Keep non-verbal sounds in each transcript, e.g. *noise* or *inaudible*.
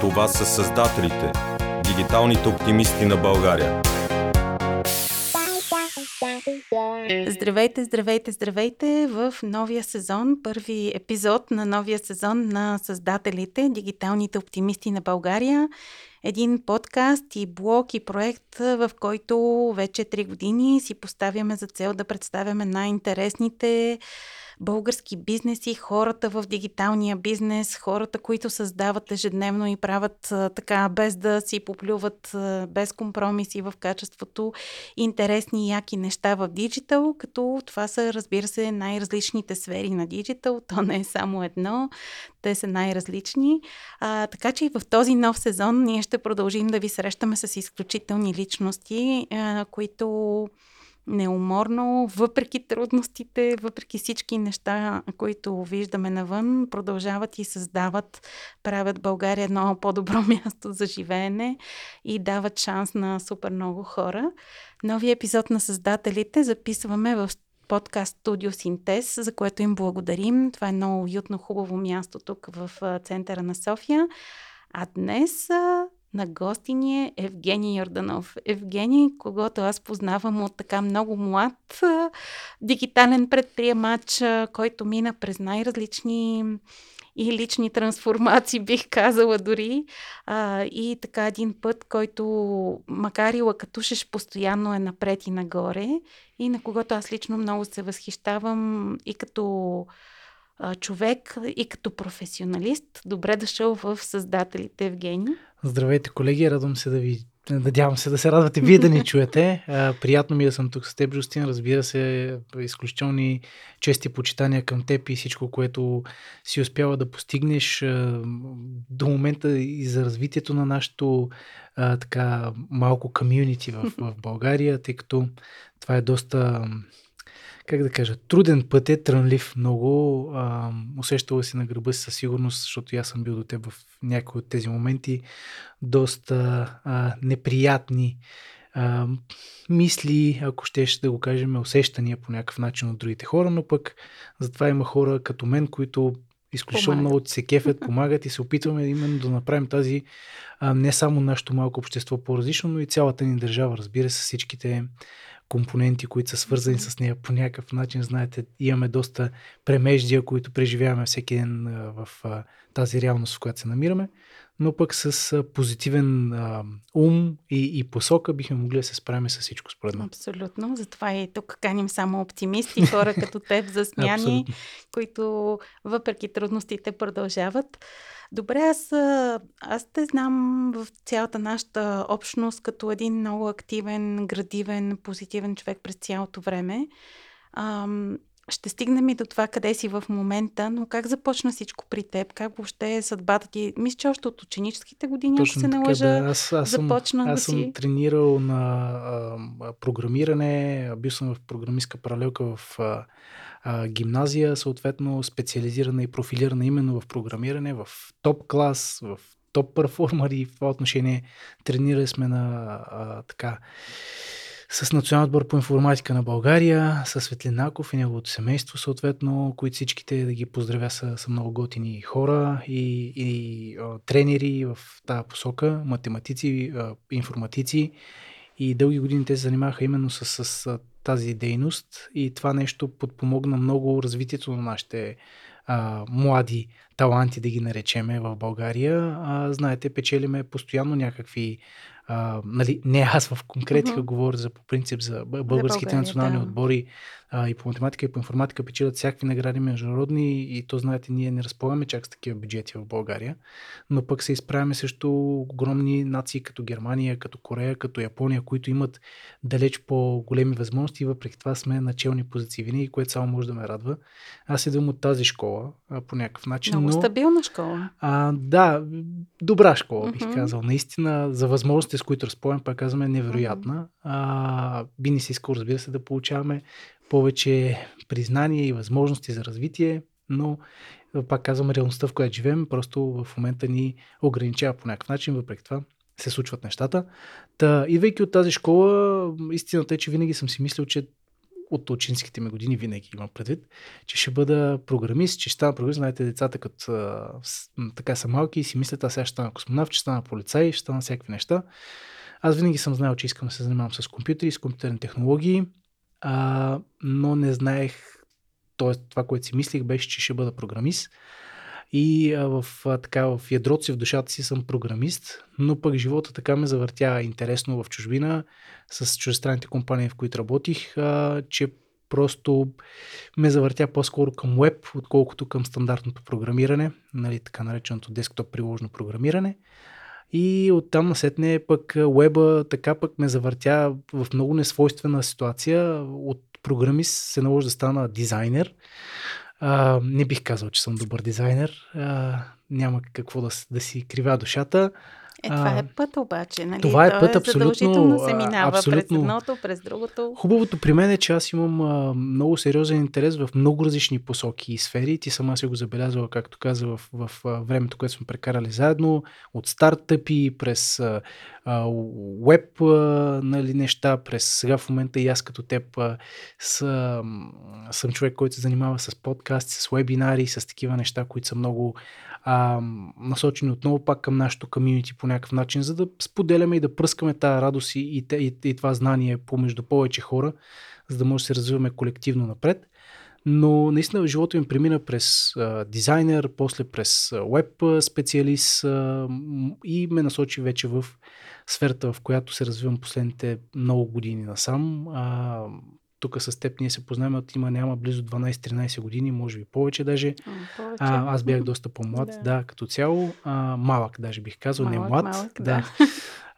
Това са създателите, дигиталните оптимисти на България. Здравейте, здравейте, здравейте в новия сезон, първи епизод на новия сезон на създателите, дигиталните оптимисти на България. Един подкаст и блог и проект, в който вече 3 години си поставяме за цел да представяме най-интересните български бизнеси, хората в дигиталния бизнес, хората, които създават ежедневно и правят а, така, без да си поплюват, а, без компромиси в качеството, интересни яки неща в диджитал, като това са, разбира се, най-различните сфери на диджитал. *laughs* То не е само едно, те са най-различни. А, така че и в този нов сезон ние ще продължим да ви срещаме с изключителни личности, а, които неуморно, въпреки трудностите, въпреки всички неща, които виждаме навън, продължават и създават, правят България едно по-добро *laughs* място за живеене и дават шанс на супер много хора. Новия епизод на създателите записваме в подкаст Студио Синтез, за което им благодарим. Това е много уютно, хубаво място тук в центъра на София. А днес на гости ни е Евгений Йорданов. Евгений, когато аз познавам от така много млад дигитален предприемач, който мина през най-различни и лични трансформации, бих казала дори. А, и така един път, който макар и лакатушеш постоянно е напред и нагоре и на когото аз лично много се възхищавам и като а, човек, и като професионалист. Добре дошъл в създателите, Евгений. Здравейте, колеги, радвам се да ви Надявам се да се радвате вие да ни чуете. приятно ми е да съм тук с теб, Жустин. Разбира се, изключителни чести почитания към теб и всичко, което си успява да постигнеш до момента и за развитието на нашето така малко комьюнити в, в България, тъй като това е доста как да кажа, труден път е, трънлив много. А, усещала си на гърба си със сигурност, защото аз съм бил до теб в някои от тези моменти. Доста а, неприятни а, мисли, ако щеш да го кажем, усещания по някакъв начин от другите хора, но пък затова има хора като мен, които изключително много се кефят, помагат и се опитваме именно да направим тази а, не само нашето малко общество по-различно, но и цялата ни държава, разбира се, всичките компоненти, които са свързани с нея по някакъв начин. Знаете, имаме доста премеждия, които преживяваме всеки ден в тази реалност, в която се намираме, но пък с позитивен ум и, и посока бихме могли да се справим с всичко, според мен. Абсолютно. Затова и тук каним само оптимисти, *laughs* хора като теб за смяни, които въпреки трудностите продължават. Добре, аз, аз те знам в цялата нашата общност като един много активен, градивен, позитивен човек през цялото време. Ам, ще стигнем и до това къде си в момента, но как започна всичко при теб? Как въобще е съдбата ти? Мисля, че още от ученическите години, Точно ако се наложа, да. аз, аз започна съм, аз да съм тренирал на а, програмиране, бил съм в програмистка паралелка в а, а, гимназия, съответно специализирана и профилирана именно в програмиране, в топ клас, в топ перформари. В това отношение тренирали сме на а, така с Националния отбор по информатика на България, с Светлинаков и неговото семейство, съответно, които всичките да ги поздравя са, са много готини хора и, и а, тренери в тази посока, математици, информатици и дълги години те се занимаваха именно с, с тази дейност и това нещо подпомогна много развитието на нашите а, млади таланти, да ги наречеме в България. А, знаете, печелиме постоянно някакви а, нали, не аз в конкретика uh-huh. говоря за по принцип за българските за национални да. отбори а, и по математика и по информатика печелят всякакви награди международни и то знаете, ние не разполагаме чак с такива бюджети в България, но пък се изправяме срещу огромни нации като Германия, като Корея, като Япония, които имат далеч по-големи възможности и въпреки това сме начални позиции винаги, което само може да ме радва. Аз идвам от тази школа а, по някакъв начин. Много но, стабилна школа. А, да, добра школа, бих uh-huh. казал. Наистина, за възможностите, с които разполагам, пак казваме, невероятна. Uh-huh. А, би ни се искал, разбира се, да получаваме повече признание и възможности за развитие, но пак казвам, реалността, в която живеем, просто в момента ни ограничава по някакъв начин, въпреки това се случват нещата. Та, идвайки от тази школа, истината е, че винаги съм си мислил, че от ученическите ми години винаги имам предвид, че ще бъда програмист, че ще стана програмист. Знаете, децата като така са малки и си мислят, аз сега ще стана космонавт, ще стана полицай, ще стана всякакви неща. Аз винаги съм знаел, че искам да се занимавам с компютри, с компютърни технологии, а, но не знаех, т.е. това, което си мислих, беше, че ще бъда програмист. И в, а, така, в ядрото си, в душата си съм програмист, но пък живота така ме завъртя интересно в чужбина с чужестранните компании, в които работих, че просто ме завъртя по-скоро към веб, отколкото към стандартното програмиране, нали, така нареченото десктоп приложено програмиране. И оттам насетне пък веба така пък ме завъртя в много несвойствена ситуация. От програмист се наложи да стана дизайнер. А, не бих казал, че съм добър дизайнер. А, няма какво да, да си кривя душата. Е, това е път обаче, нали? Това е път, абсолютно. Задължително се минава абсолютно. през едното, през другото. Хубавото при мен е, че аз имам а, много сериозен интерес в много различни посоки и сфери. Ти сама си го забелязала, както каза, в, в, в времето, което сме прекарали заедно, от стартъпи, през а, а, веб нали, неща, през сега в момента и аз като теб а, с, съм човек, който се занимава с подкасти, с вебинари, с такива неща, които са много а, насочени отново пак към нашото комьюнити по някакъв начин, за да споделяме и да пръскаме тази радост и, и, и, и това знание помежду повече хора, за да може да се развиваме колективно напред. Но наистина живота ми премина през а, дизайнер, после през веб специалист а, и ме насочи вече в сферата, в която се развивам последните много години насам. А, тук с теб ние се познаваме от има няма близо 12-13 години, може би повече даже. повече. А, аз бях *laughs* доста по-млад, да, да като цяло. А, малък даже бих казал, малък, не млад. Малък, да. да. *laughs*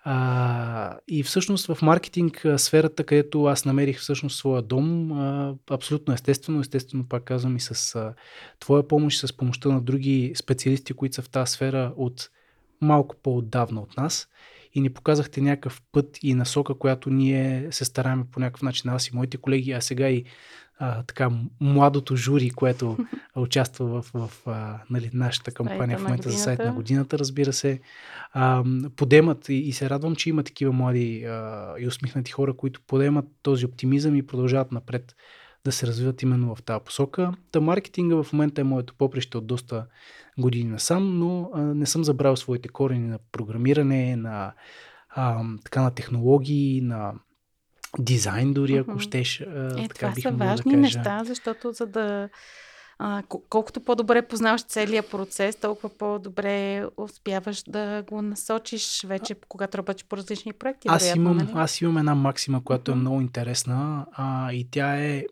А, и всъщност в маркетинг сферата, където аз намерих всъщност своя дом, а, абсолютно естествено, естествено пак казвам и с а, твоя помощ, с помощта на други специалисти, които са в тази сфера от малко по-отдавна от нас и ни показахте някакъв път и насока, която ние се стараем по някакъв начин, аз и моите колеги, а сега и а, така младото жури, което *laughs* участва в, в а, нали, нашата кампания в момента за сайт на годината, разбира се, а, подемат и, и се радвам, че има такива млади а, и усмихнати хора, които подемат този оптимизъм и продължават напред да се развиват именно в тази посока. Та маркетинга в момента е моето поприще от доста години насам, но а, не съм забрал своите корени на програмиране, на, а, така, на технологии, на дизайн дори, ако uh-huh. щеш. А, е, така това са важни да неща, защото за да а, колкото по-добре познаваш целият процес, толкова по-добре успяваш да го насочиш вече, когато работиш по различни проекти. Аз, вероятно, имам, нали? аз имам една максима, която е много интересна а, и тя е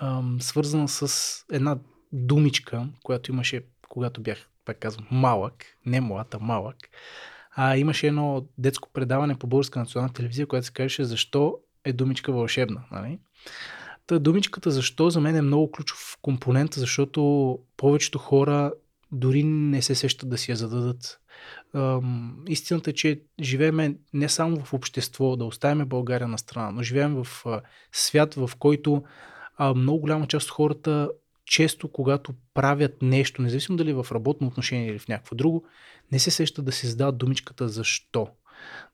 ам, свързана с една думичка, която имаше, когато бях, пак казвам, малък, не млад, а малък. А, имаше едно детско предаване по Българска национална телевизия, което се казваше Защо е думичка вълшебна. Нали? Та думичката защо за мен е много ключов компонент, защото повечето хора дори не се сещат да си я зададат. Ам, истината е, че живеем не само в общество, да оставяме България на страна, но живеем в а, свят, в който а, много голяма част от хората често, когато правят нещо, независимо дали в работно отношение или в някакво друго, не се сещат да се задават думичката защо.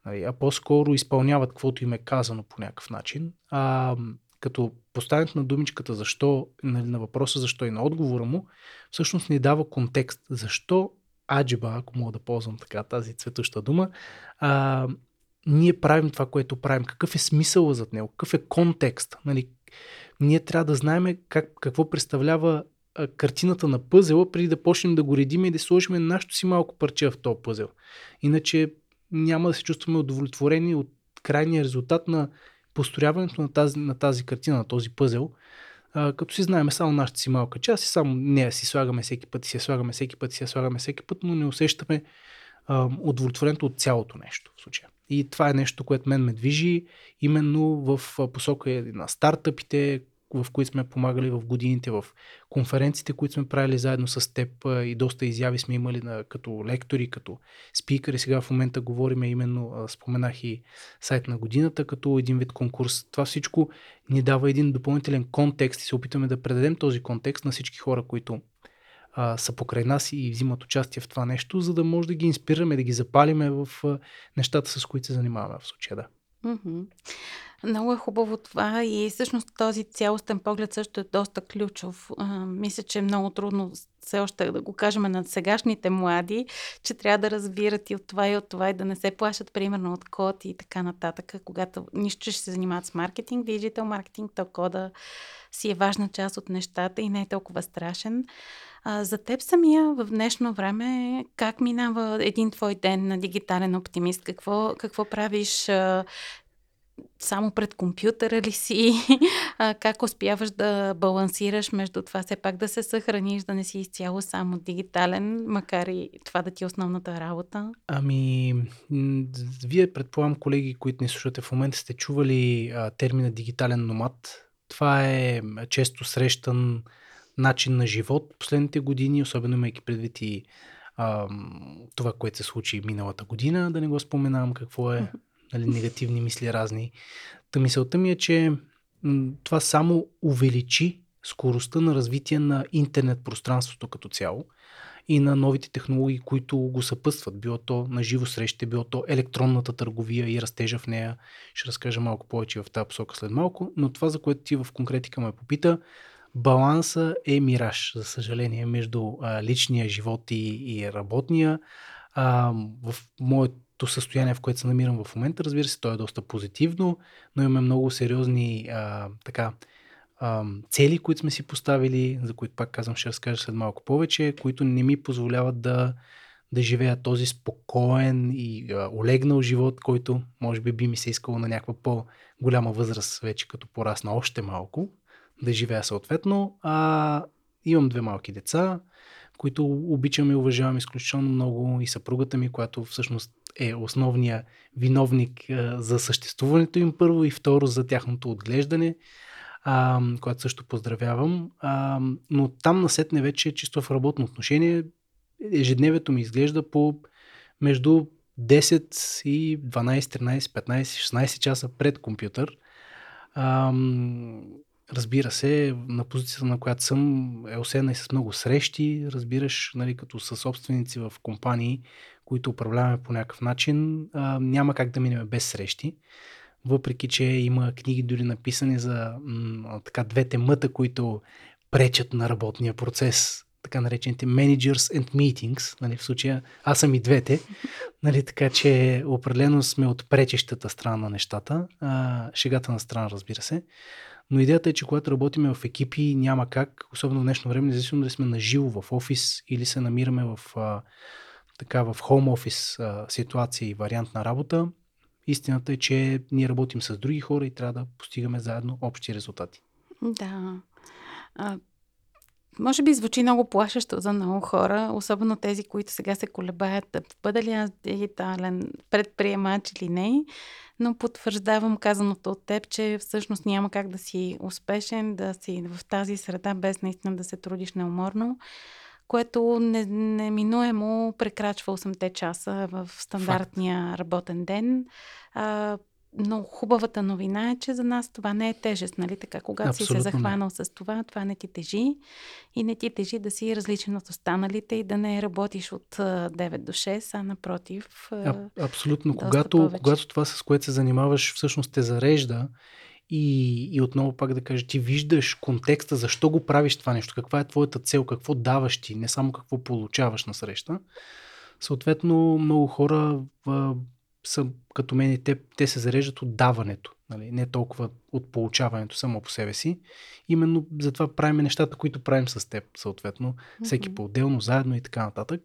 Нали, а по-скоро изпълняват каквото им е казано по някакъв начин. А, като поставянето на думичката защо, нали, на въпроса защо и на отговора му, всъщност ни дава контекст. Защо аджиба, ако мога да ползвам така тази цветуща дума, а, ние правим това, което правим. Какъв е смисъл зад него? Какъв е контекст? Нали, ние трябва да знаем как, какво представлява картината на пъзела, преди да почнем да го редим и да сложим нашето си малко парче в този пъзел. Иначе няма да се чувстваме удовлетворени от крайния резултат на построяването на тази, на тази картина, на този пъзел, а, като си знаем само нашата си малка част и само нея си слагаме всеки път и си слагаме всеки път и си слагаме всеки път, но не усещаме а, удовлетворението от цялото нещо в случая. И това е нещо, което мен ме движи именно в посока на стартъпите, в които сме помагали в годините, в конференциите, които сме правили заедно с теб и доста изяви сме имали на, като лектори, като спикъри. Сега в момента говорим именно, споменах и сайт на годината, като един вид конкурс. Това всичко ни дава един допълнителен контекст и се опитваме да предадем този контекст на всички хора, които а, са покрай нас и взимат участие в това нещо, за да може да ги инспираме, да ги запалиме в а, нещата, с които се занимаваме в случая. Да. Много е хубаво това и всъщност този цялостен поглед също е доста ключов. А, мисля, че е много трудно все още да го кажем на сегашните млади, че трябва да разбират и от това и от това и да не се плашат примерно от код и така нататък. Когато нищо ще се занимават с маркетинг, диджитал маркетинг, то кода си е важна част от нещата и не е толкова страшен. А, за теб самия в днешно време, как минава един твой ден на дигитален оптимист? Какво, какво правиш? Само пред компютъра ли си? *laughs* А, как успяваш да балансираш между това, все пак да се съхраниш, да не си изцяло само дигитален, макар и това да ти е основната работа? Ами, вие предполагам, колеги, които ни слушате в момента, сте чували а, термина дигитален номад. Това е често срещан начин на живот последните години, особено имайки предвид и а, това, което се случи миналата година, да не го споменавам какво е, нали, негативни мисли разни. Та мисълта ми е, че м- това само увеличи скоростта на развитие на интернет пространството като цяло и на новите технологии, които го съпътстват. Било то на живо среща, било то електронната търговия и растежа в нея. Ще разкажа малко повече в тази посока след малко, но това, за което ти в конкретика ме попита, баланса е мираж, за съжаление, между а, личния живот и, и работния. А, в моето състояние, в което се намирам в момента, разбира се, то е доста позитивно, но имаме много сериозни а, така, а, цели, които сме си поставили, за които пак казвам, ще разкажа след малко повече, които не ми позволяват да, да живея този спокоен и а, олегнал живот, който може би би ми се искало на някаква по-голяма възраст, вече като порасна още малко да живея съответно. А, имам две малки деца, които обичам и уважавам изключително много и съпругата ми, която всъщност е основния виновник за съществуването им първо и второ за тяхното отглеждане, а, което също поздравявам. Но там насетне вече чисто в работно отношение ежедневието ми изглежда по между 10 и 12, 13, 15, 16 часа пред компютър. Разбира се, на позицията, на която съм, е осена и с много срещи, разбираш, нали, като със собственици в компании, които управляваме по някакъв начин, а, няма как да минем без срещи. Въпреки, че има книги дори написани за м, така двете мъта, които пречат на работния процес, така наречените managers and meetings, нали, в случая аз съм и двете, *laughs* нали, така че определено сме от пречещата страна на нещата, а, шегата на страна, разбира се. Но идеята е, че когато работим в екипи, няма как, особено в днешно време, независимо дали сме на живо в офис или се намираме в, а, така, в хоум офис ситуация и вариант на работа, истината е, че ние работим с други хора и трябва да постигаме заедно общи резултати. Да. Може би звучи много плашещо за много хора, особено тези, които сега се колебаят да бъда ли аз дигитален предприемач или не но потвърждавам казаното от теб, че всъщност няма как да си успешен, да си в тази среда, без наистина да се трудиш неуморно, което неминуемо прекрачва 8-те часа в стандартния Факт. работен ден. А, но хубавата новина е, че за нас това не е тежест, нали така? Когато Абсолютно си се захванал не. с това, това не ти тежи и не ти тежи да си различен от останалите и да не работиш от 9 до 6, а напротив. А, абсолютно. Когато, когато това, с което се занимаваш, всъщност те зарежда и, и отново пак да кажа, ти виждаш контекста, защо го правиш това нещо, каква е твоята цел, какво даваш ти, не само какво получаваш на среща. Съответно, много хора са като мен и те, те се зареждат от даването, нали? не толкова от получаването само по себе си. Именно затова правим нещата, които правим с теб, съответно, всеки mm-hmm. по-отделно, заедно и така нататък.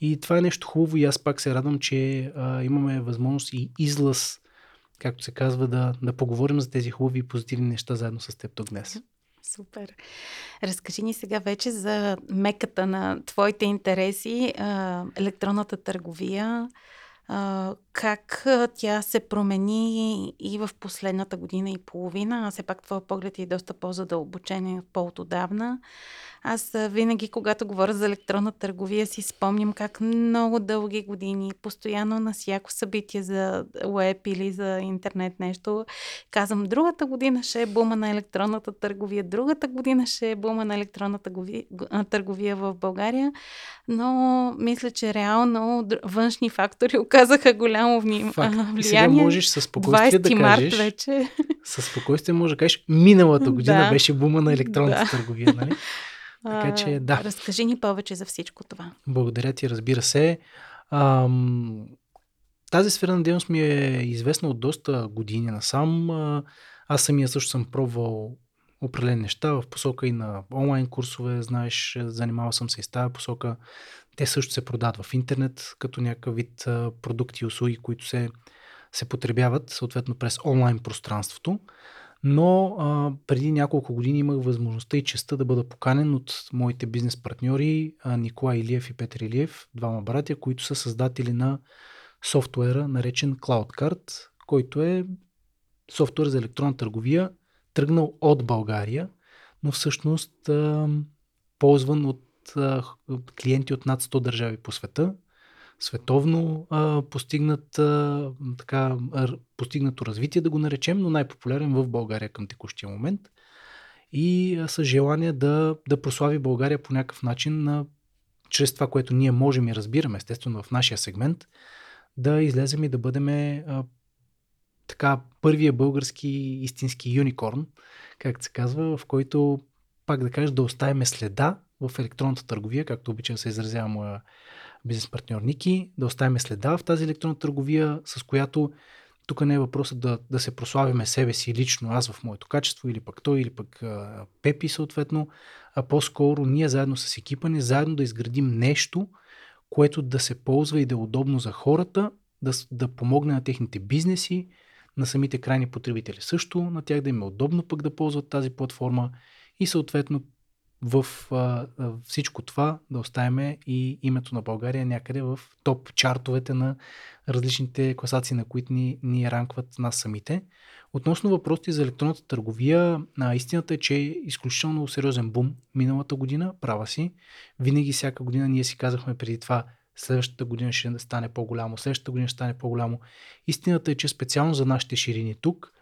И това е нещо хубаво и аз пак се радвам, че а, имаме възможност и излъз, както се казва, да, да поговорим за тези хубави и позитивни неща заедно с теб тук днес. *laughs* Супер. Разкажи ни сега вече за меката на твоите интереси, електронната търговия, как тя се промени и в последната година и половина, а все пак твоя поглед е доста по-задълбочен и по-отдавна. Аз винаги, когато говоря за електронна търговия, си спомням как много дълги години, постоянно на всяко събитие за веб или за интернет нещо, казвам, другата година ще е бума на електронната търговия, другата година ще е бума на електронната търговия в България, но мисля, че реално външни фактори оказаха голям голямо вни... Факт. влияние. И сега можеш със спокойствие да кажеш... вече. Със спокойствие може да кажеш, миналата година да. беше бума на електронната да. търговия, нали? *laughs* Така че, да. Разкажи ни повече за всичко това. Благодаря ти, разбира се. Ам, тази сфера на дейност ми е известна от доста години насам. Аз самия също съм пробвал определени неща в посока и на онлайн курсове, знаеш, занимавал съм се и с тази посока. Те също се продават в интернет като някакъв вид продукти и услуги, които се, се потребяват съответно през онлайн пространството. Но а, преди няколко години имах възможността и честа да бъда поканен от моите бизнес партньори Николай Илиев и Петър Илиев, двама братя, които са създатели на софтуера, наречен CloudCard, който е софтуер за електронна търговия, тръгнал от България, но всъщност а, ползван от клиенти от над 100 държави по света. Световно а, постигнат, а, така, а, постигнато развитие, да го наречем, но най-популярен в България към текущия момент. И а, с желание да, да прослави България по някакъв начин, на, чрез това, което ние можем и разбираме, естествено в нашия сегмент, да излезем и да бъдем а, така първия български истински юникорн, както се казва, в който пак да кажа да оставим следа в електронната търговия, както обича да се изразява моя бизнес партньор Ники, да оставим следа в тази електронна търговия, с която тук не е въпросът да, да се прославиме себе си лично, аз в моето качество, или пък той, или пък а, Пепи съответно, а по-скоро ние заедно с екипа ни, заедно да изградим нещо, което да се ползва и да е удобно за хората, да, да помогне на техните бизнеси, на самите крайни потребители също, на тях да им е удобно пък да ползват тази платформа и съответно в а, всичко това да оставяме и името на България някъде в топ чартовете на различните класации, на които ни, ни ранкват нас самите. Относно въпросите за електронната търговия, а, истината е, че е изключително сериозен бум миналата година, права си. Винаги всяка година ние си казахме преди това, следващата година ще стане по-голямо, следващата година ще стане по-голямо. Истината е, че специално за нашите ширини тук,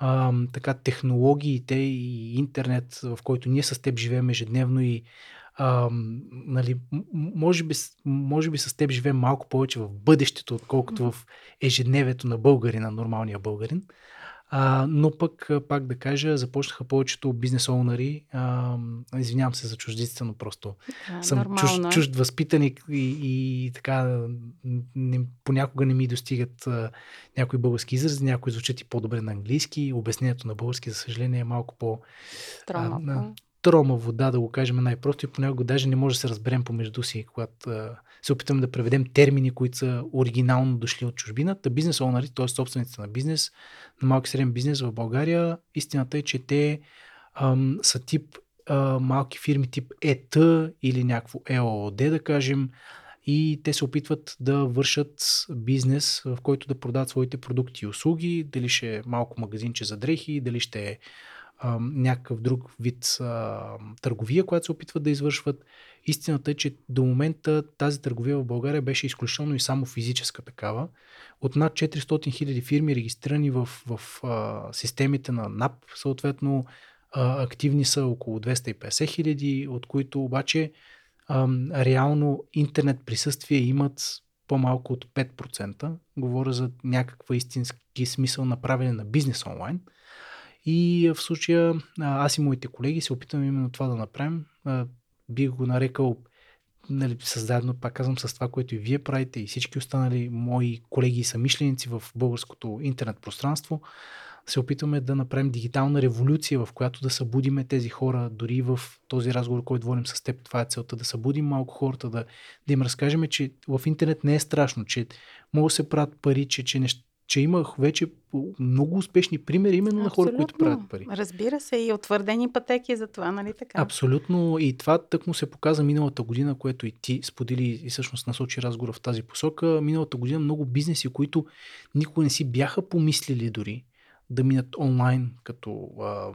а, така технологиите и интернет, в който ние с теб живеем ежедневно и а, нали, може, би, може би с теб живеем малко повече в бъдещето, отколкото в ежедневието на българина, нормалния българин. А, но пък, пак да кажа, започнаха повечето бизнес оунари. извинявам се за чуждицата, но просто а, съм чуж, е. чужд възпитаник и, и така не, понякога не ми достигат а, някои български изрази, някои звучат и по-добре на английски. Обяснението на български, за съжаление, е малко по... Тромаво. Трома вода, да го кажем най-просто и понякога даже не може да се разберем помежду си, когато се опитваме да преведем термини, които са оригинално дошли от чужбината. Бизнес онери, т.е. собствениците на бизнес, на малки среден бизнес в България, истината е, че те ам, са тип а, малки фирми тип ЕТ или някакво ЕООД, да кажем, и те се опитват да вършат бизнес, в който да продават своите продукти и услуги, дали ще е малко магазинче за дрехи, дали ще е някакъв друг вид а, търговия, която се опитват да извършват. Истината е, че до момента тази търговия в България беше изключително и само физическа такава. От над 400 000 фирми, регистрирани в, в а, системите на НАП, съответно а, активни са около 250 хиляди, от които обаче а, реално интернет присъствие имат по-малко от 5%. Говоря за някаква истински смисъл на правене на бизнес онлайн. И в случая аз и моите колеги се опитваме именно това да направим. Бих го нарекал нали, заедно, пак казвам, с това, което и вие правите и всички останали мои колеги и самишленици в българското интернет пространство, се опитваме да направим дигитална революция, в която да събудиме тези хора, дори в този разговор, който водим с теб, това е целта, да събудим малко хората, да, да им разкажем, че в интернет не е страшно, че могат да се правят пари, че, че неща че имах вече много успешни примери именно Абсолютно. на хора, които правят пари. Разбира се, и утвърдени пътеки за това, нали така? Абсолютно. И това тък му се показа миналата година, което и ти сподели и всъщност насочи разговора в тази посока. Миналата година много бизнеси, които никога не си бяха помислили дори да минат онлайн, като а,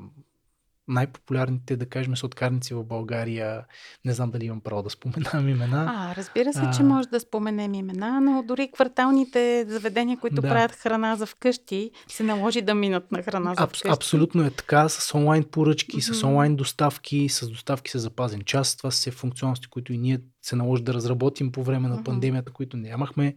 най-популярните, да кажем, соткарници в България. Не знам дали имам право да споменам имена. А, разбира се, а... че може да споменем имена, но дори кварталните заведения, които да. правят храна за вкъщи, се наложи да минат на храна за вкъщи. абсолютно е така, с онлайн поръчки, mm-hmm. с онлайн доставки, с доставки с запазен час. Това са функционалности, които и ние се наложи да разработим по време на пандемията, които нямахме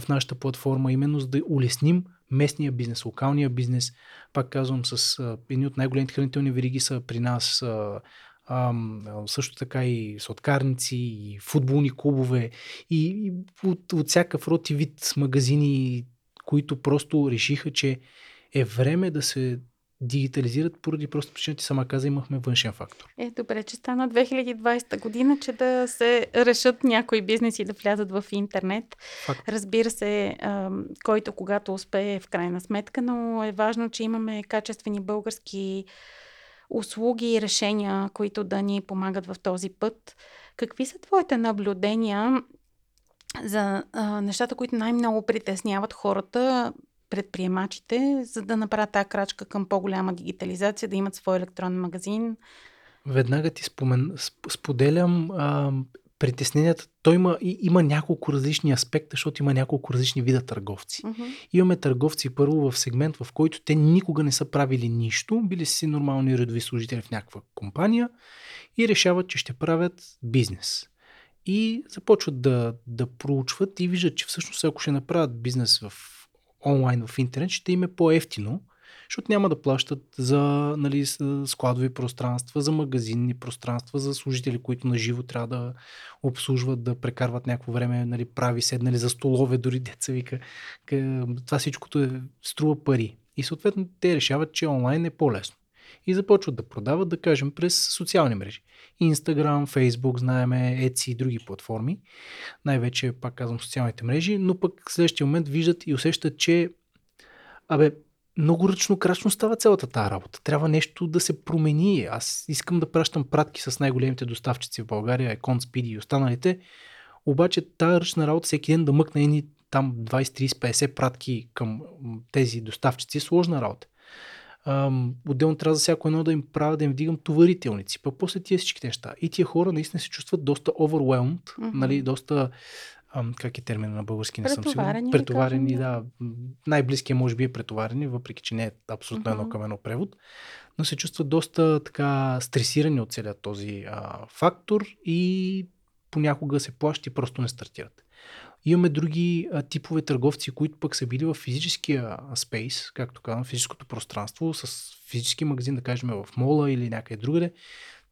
в нашата платформа, именно за да улесним местния бизнес, локалния бизнес. Пак казвам, с а, едни от най-големите хранителни вериги са при нас а, а, също така и сладкарници, и футболни клубове, и, и от, от всякакъв род и вид магазини, които просто решиха, че е време да се дигитализират поради просто причина, че сама каза, имахме външен фактор. Е, добре, че стана 2020 година, че да се решат някои бизнеси да влязат в интернет. Факт. Разбира се, който когато успее в крайна сметка, но е важно, че имаме качествени български услуги и решения, които да ни помагат в този път. Какви са твоите наблюдения за а, нещата, които най-много притесняват хората, предприемачите, за да направят тази крачка към по-голяма дигитализация, да имат свой електронен магазин? Веднага ти спомен, споделям а, притесненията. Той има, и, има няколко различни аспекта, защото има няколко различни вида търговци. Uh-huh. Имаме търговци първо в сегмент, в който те никога не са правили нищо, били си нормални редови служители в някаква компания и решават, че ще правят бизнес. И започват да, да проучват и виждат, че всъщност ако ще направят бизнес в онлайн в интернет, ще им е по-ефтино, защото няма да плащат за нали, складови пространства, за магазинни пространства, за служители, които на живо трябва да обслужват, да прекарват някакво време, нали, прави седнали за столове, дори деца вика. Това всичкото е, струва пари. И съответно те решават, че онлайн е по-лесно. И започват да продават, да кажем, през социални мрежи. Instagram, Facebook, знаеме, Etsy и други платформи. Най-вече, пак казвам, социалните мрежи, но пък в следващия момент виждат и усещат, че абе, много ръчно крачно става цялата тази работа. Трябва нещо да се промени. Аз искам да пращам пратки с най-големите доставчици в България, Econ, Speedy и останалите, обаче тази ръчна работа всеки ден да мъкне едни там 20, 30, 50 пратки към тези доставчици е сложна работа. Ам, отделно трябва за всяко едно да им правя да им вдигам товарителници. Па после тия всички неща. И тия хора наистина се чувстват доста overwhelmed, mm-hmm. нали, доста ам, как е термина на български, не съм сигурен. Претоварени, да. Най-близкия може би е претоварени, въпреки че не е абсолютно mm-hmm. едно към едно превод. Но се чувстват доста така стресирани от целият този а, фактор и понякога се плащат и просто не стартират. Имаме други а, типове търговци, които пък са били в физическия спейс, както казвам, физическото пространство, с физически магазин, да кажем в мола или някъде другаде.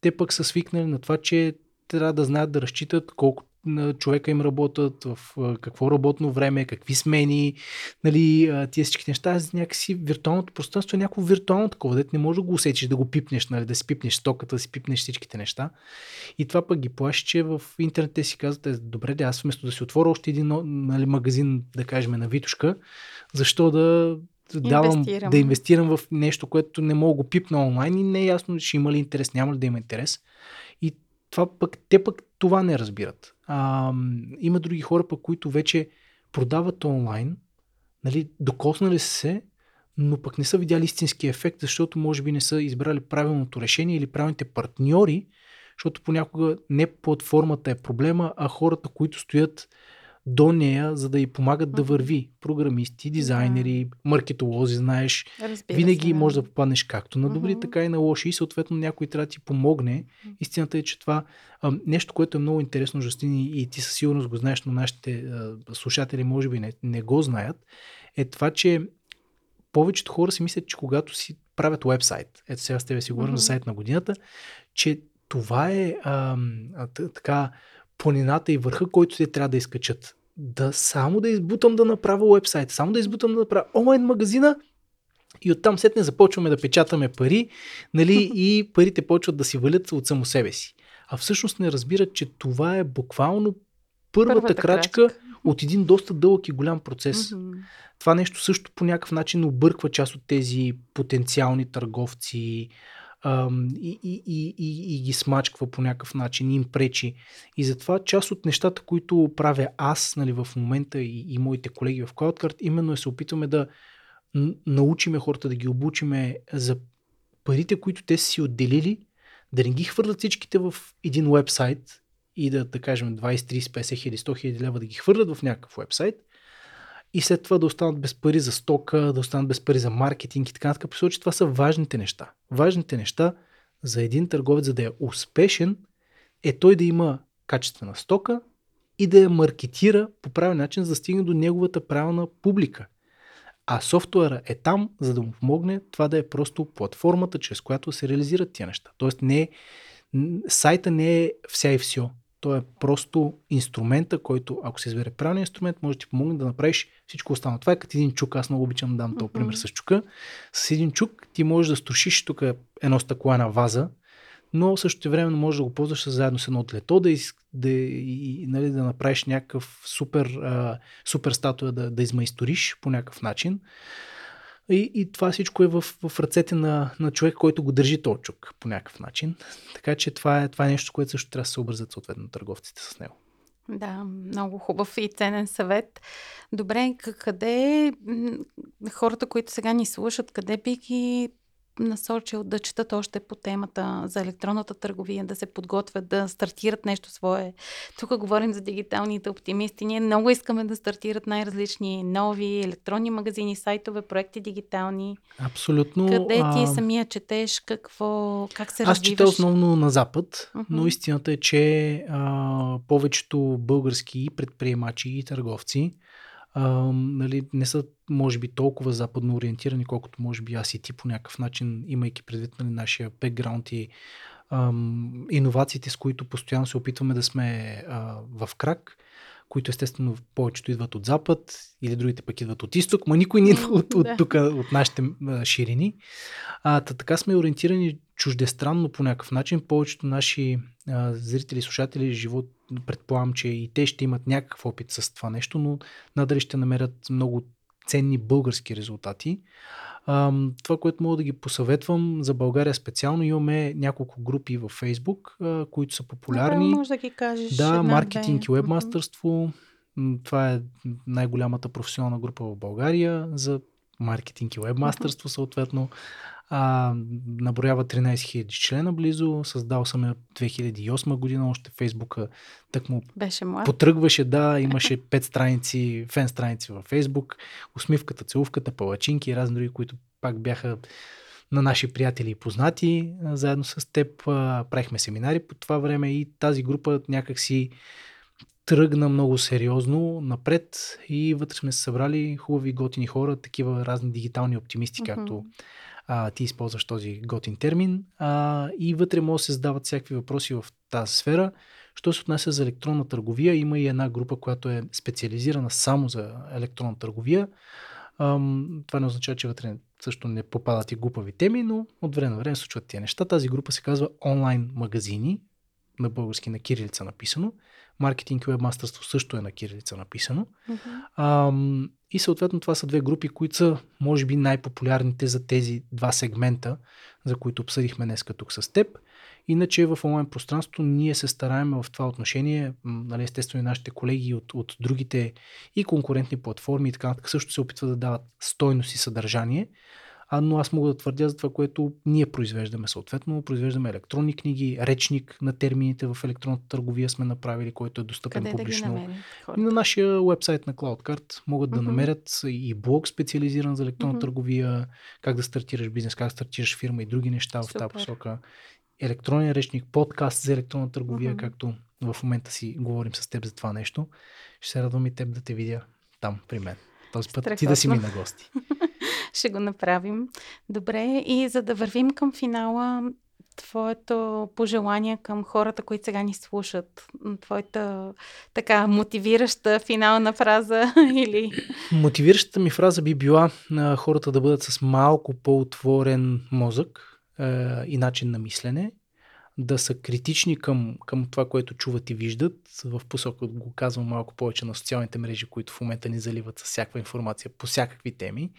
Те пък са свикнали на това, че трябва да знаят да разчитат колко човека им работят, в какво работно време, какви смени, нали, тия всички неща. Някакси виртуалното пространство е някакво виртуално такова, дете не може да го усетиш, да го пипнеш, нали, да си пипнеш стоката, да си пипнеш всичките неща. И това пък ги плаши, че в интернет те си казват, е, добре, да аз вместо да си отворя още един нали, магазин, да кажем, на Витушка, защо да давам, инвестирам. да инвестирам в нещо, което не мога го пипна онлайн и не е ясно, ще има ли интерес, няма ли да има интерес. И това пък, те пък това не разбират. А, има други хора, пък, които вече продават онлайн, нали, докоснали са се, но пък не са видяли истински ефект, защото може би не са избрали правилното решение или правилните партньори, защото понякога не платформата е проблема, а хората, които стоят до нея, за да й помагат да върви. Програмисти, дизайнери, маркетолози, знаеш. Разбира винаги се, да. може да попаднеш както на добри, така и на лоши и съответно някой трябва да ти помогне. Истината е, че това а, нещо, което е много интересно, Жастини, и ти със сигурност го знаеш, но нашите а, слушатели може би не, не го знаят, е това, че повечето хора си мислят, че когато си правят вебсайт, ето сега с тебе си говорим за сайт на годината, че това е а, а, така планината и върха, който те трябва да изкачат. Да само да избутам да направя вебсайт, само да избутам да направя онлайн магазина и оттам сетне започваме да печатаме пари, нали, *laughs* и парите почват да си валят от само себе си. А всъщност не разбират, че това е буквално първата, първата крачка, крачка от един доста дълъг и голям процес. Mm-hmm. Това нещо също по някакъв начин обърква част от тези потенциални търговци, и, и, и, и, и ги смачква по някакъв начин, им пречи. И затова част от нещата, които правя аз нали, в момента и, и моите колеги в CloudCard, именно е се опитваме да научиме хората, да ги обучиме за парите, които те си отделили, да не ги хвърлят всичките в един вебсайт и да, да кажем 20, 30, 50 хиляди, 100 хиляди лева да ги хвърлят в някакъв вебсайт, и след това да останат без пари за стока, да останат без пари за маркетинг и така нататък. Че това са важните неща. Важните неща за един търговец, за да е успешен, е той да има качествена стока и да я маркетира по правилен начин, за да стигне до неговата правилна публика. А софтуера е там, за да му помогне това да е просто платформата, чрез която се реализират тия неща. Тоест не е, сайта не е вся и все. Той е просто инструмента, който, ако се избере правилен инструмент, може да ти помогне да направиш всичко останало. Това е като един чук. Аз много обичам да дам този пример с чука. С един чук ти можеш да струшиш тук едно стъклена ваза, но също време можеш да го ползваш заедно с едно тлето, да, из, да, и, нали, да направиш някакъв супер, а, супер статуя, да, да измайсториш по някакъв начин. И, и това всичко е в, в ръцете на, на човек, който го държи този чук по някакъв начин. Така че това е, това е нещо, което също трябва да се образят съответно търговците с него. Да, много хубав и ценен съвет. Добре, къде хората, които сега ни слушат, къде би ги насочил да четат още по темата за електронната търговия, да се подготвят, да стартират нещо свое. Тук говорим за дигиталните оптимисти. Ние много искаме да стартират най-различни нови електронни магазини, сайтове, проекти дигитални. Абсолютно. Къде ти а... самия четеш, какво, как се Аз чета основно на Запад, uh-huh. но истината е, че а, повечето български предприемачи и търговци а, нали, не са, може би, толкова западно ориентирани, колкото може би аз и ти по някакъв начин, имайки предвид нали, нашия бекграунд и ам, иновациите, с които постоянно се опитваме да сме а, в крак, които естествено повечето идват от запад или другите пък идват от изток, ма никой не идва от, от, тук, от нашите а, ширини. А, та, така сме ориентирани чуждестранно по някакъв начин. Повечето наши а, зрители, слушатели, живот, предполагам, че и те ще имат някакъв опит с това нещо, но надали ще намерят много ценни български резултати. А, това, което мога да ги посъветвам за България специално, имаме няколко групи във Фейсбук, а, които са популярни. Да, може да ги кажеш. Да, маркетинг и вебмастерство. Това е най-голямата професионална група в България за маркетинг и вебмастерство, съответно. А, наброява 13 000 члена близо. Създал съм я 2008 година. Още Фейсбука так му Беше млад. потръгваше. Да, имаше 5 страници, фен страници във Фейсбук. Усмивката, целувката, палачинки и разни други, които пак бяха на наши приятели и познати. Заедно с теб правихме семинари по това време и тази група някакси тръгна много сериозно напред и вътре сме се събрали хубави готини хора, такива разни дигитални оптимисти, mm-hmm. както а, ти използваш този готин термин а, и вътре може да се задават всякакви въпроси в тази сфера. Що се отнася за електронна търговия, има и една група, която е специализирана само за електронна търговия. Ам, това не означава, че вътре също не попадат и глупави теми, но от време на време случват тия неща. Тази група се казва онлайн магазини, на български на кирилица написано. Маркетинг и вебмастерство също е на кирилица написано. Uh-huh. Ам, и съответно това са две групи, които са може би най-популярните за тези два сегмента, за които обсъдихме днес тук с теб. Иначе в онлайн пространството ние се стараем в това отношение, нали, естествено и нашите колеги от, от другите и конкурентни платформи и така нататък също се опитват да дават стойност и съдържание, а, но аз мога да твърдя за това, което ние произвеждаме съответно. Произвеждаме електронни книги, речник на термините в електронната търговия сме направили, който е достъпен Къде публично. Да намерим, и на нашия вебсайт на CloudCard могат да намерят и блог специализиран за електронна uh-huh. търговия, как да стартираш бизнес, как да стартираш фирма и други неща Супер. в тази посока. Електронен речник, подкаст за електронна търговия, uh-huh. както в момента си говорим с теб за това нещо. Ще се радвам и теб да те видя там при мен. Този път Страхотно. ти да си ми на гости. *laughs* ще го направим. Добре, и за да вървим към финала, твоето пожелание към хората, които сега ни слушат? Твоята така мотивираща финална фраза *laughs* или... Мотивиращата ми фраза би била на хората да бъдат с малко по-отворен мозък е, и начин на мислене, да са критични към, към това, което чуват и виждат. В посока го казвам малко повече на социалните мрежи, които в момента ни заливат с всякаква информация по всякакви теми.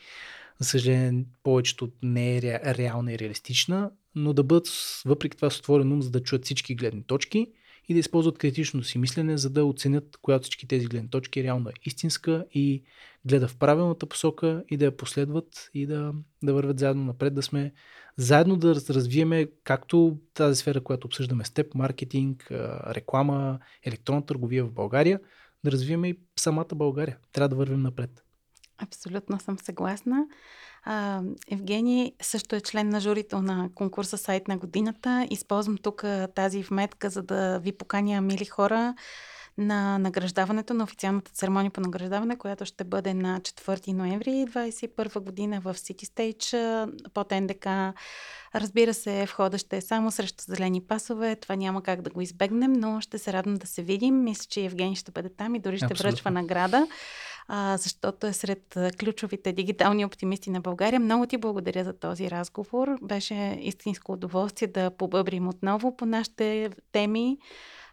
За съжаление, повечето не е ре, реална и реалистична, но да бъдат въпреки това с отворен ум, за да чуят всички гледни точки и да използват критичното си мислене, за да оценят коя от всички тези гледни точки е реално истинска и гледа в правилната посока и да я последват и да, да вървят заедно напред, да сме заедно да развиеме както тази сфера, която обсъждаме с теб, маркетинг, реклама, електронна търговия в България, да развиеме и самата България. Трябва да вървим напред. Абсолютно съм съгласна. Евгений също е член на журито на конкурса Сайт на годината. Използвам тук тази вметка, за да ви поканя, мили хора, на награждаването, на официалната церемония по награждаване, която ще бъде на 4 ноември 2021 година в City Stage под НДК. Разбира се, входа ще е само срещу зелени пасове. Това няма как да го избегнем, но ще се радвам да се видим. Мисля, че Евгений ще бъде там и дори ще Абсолютно. връчва награда, а, защото е сред ключовите дигитални оптимисти на България. Много ти благодаря за този разговор. Беше истинско удоволствие да побъбрим отново по нашите теми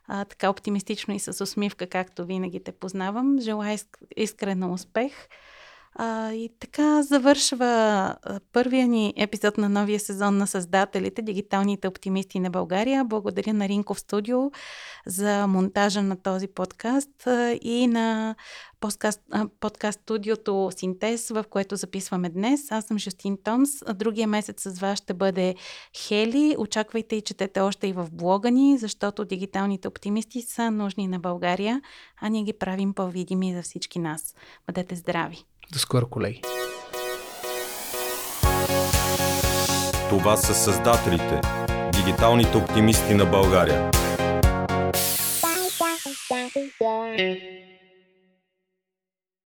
а, така оптимистично и с усмивка, както винаги те познавам. Желая искрено успех. А, и така завършва първия ни епизод на новия сезон на Създателите, дигиталните оптимисти на България. Благодаря на Ринков Студио за монтажа на този подкаст и на подкаст, подкаст студиото Синтез, в което записваме днес. Аз съм Жустин Тонс. Другия месец с вас ще бъде Хели. Очаквайте и четете още и в блога ни, защото дигиталните оптимисти са нужни на България, а ние ги правим по-видими за всички нас. Бъдете здрави! До скоро, колеги! Това са създателите, дигиталните оптимисти на България.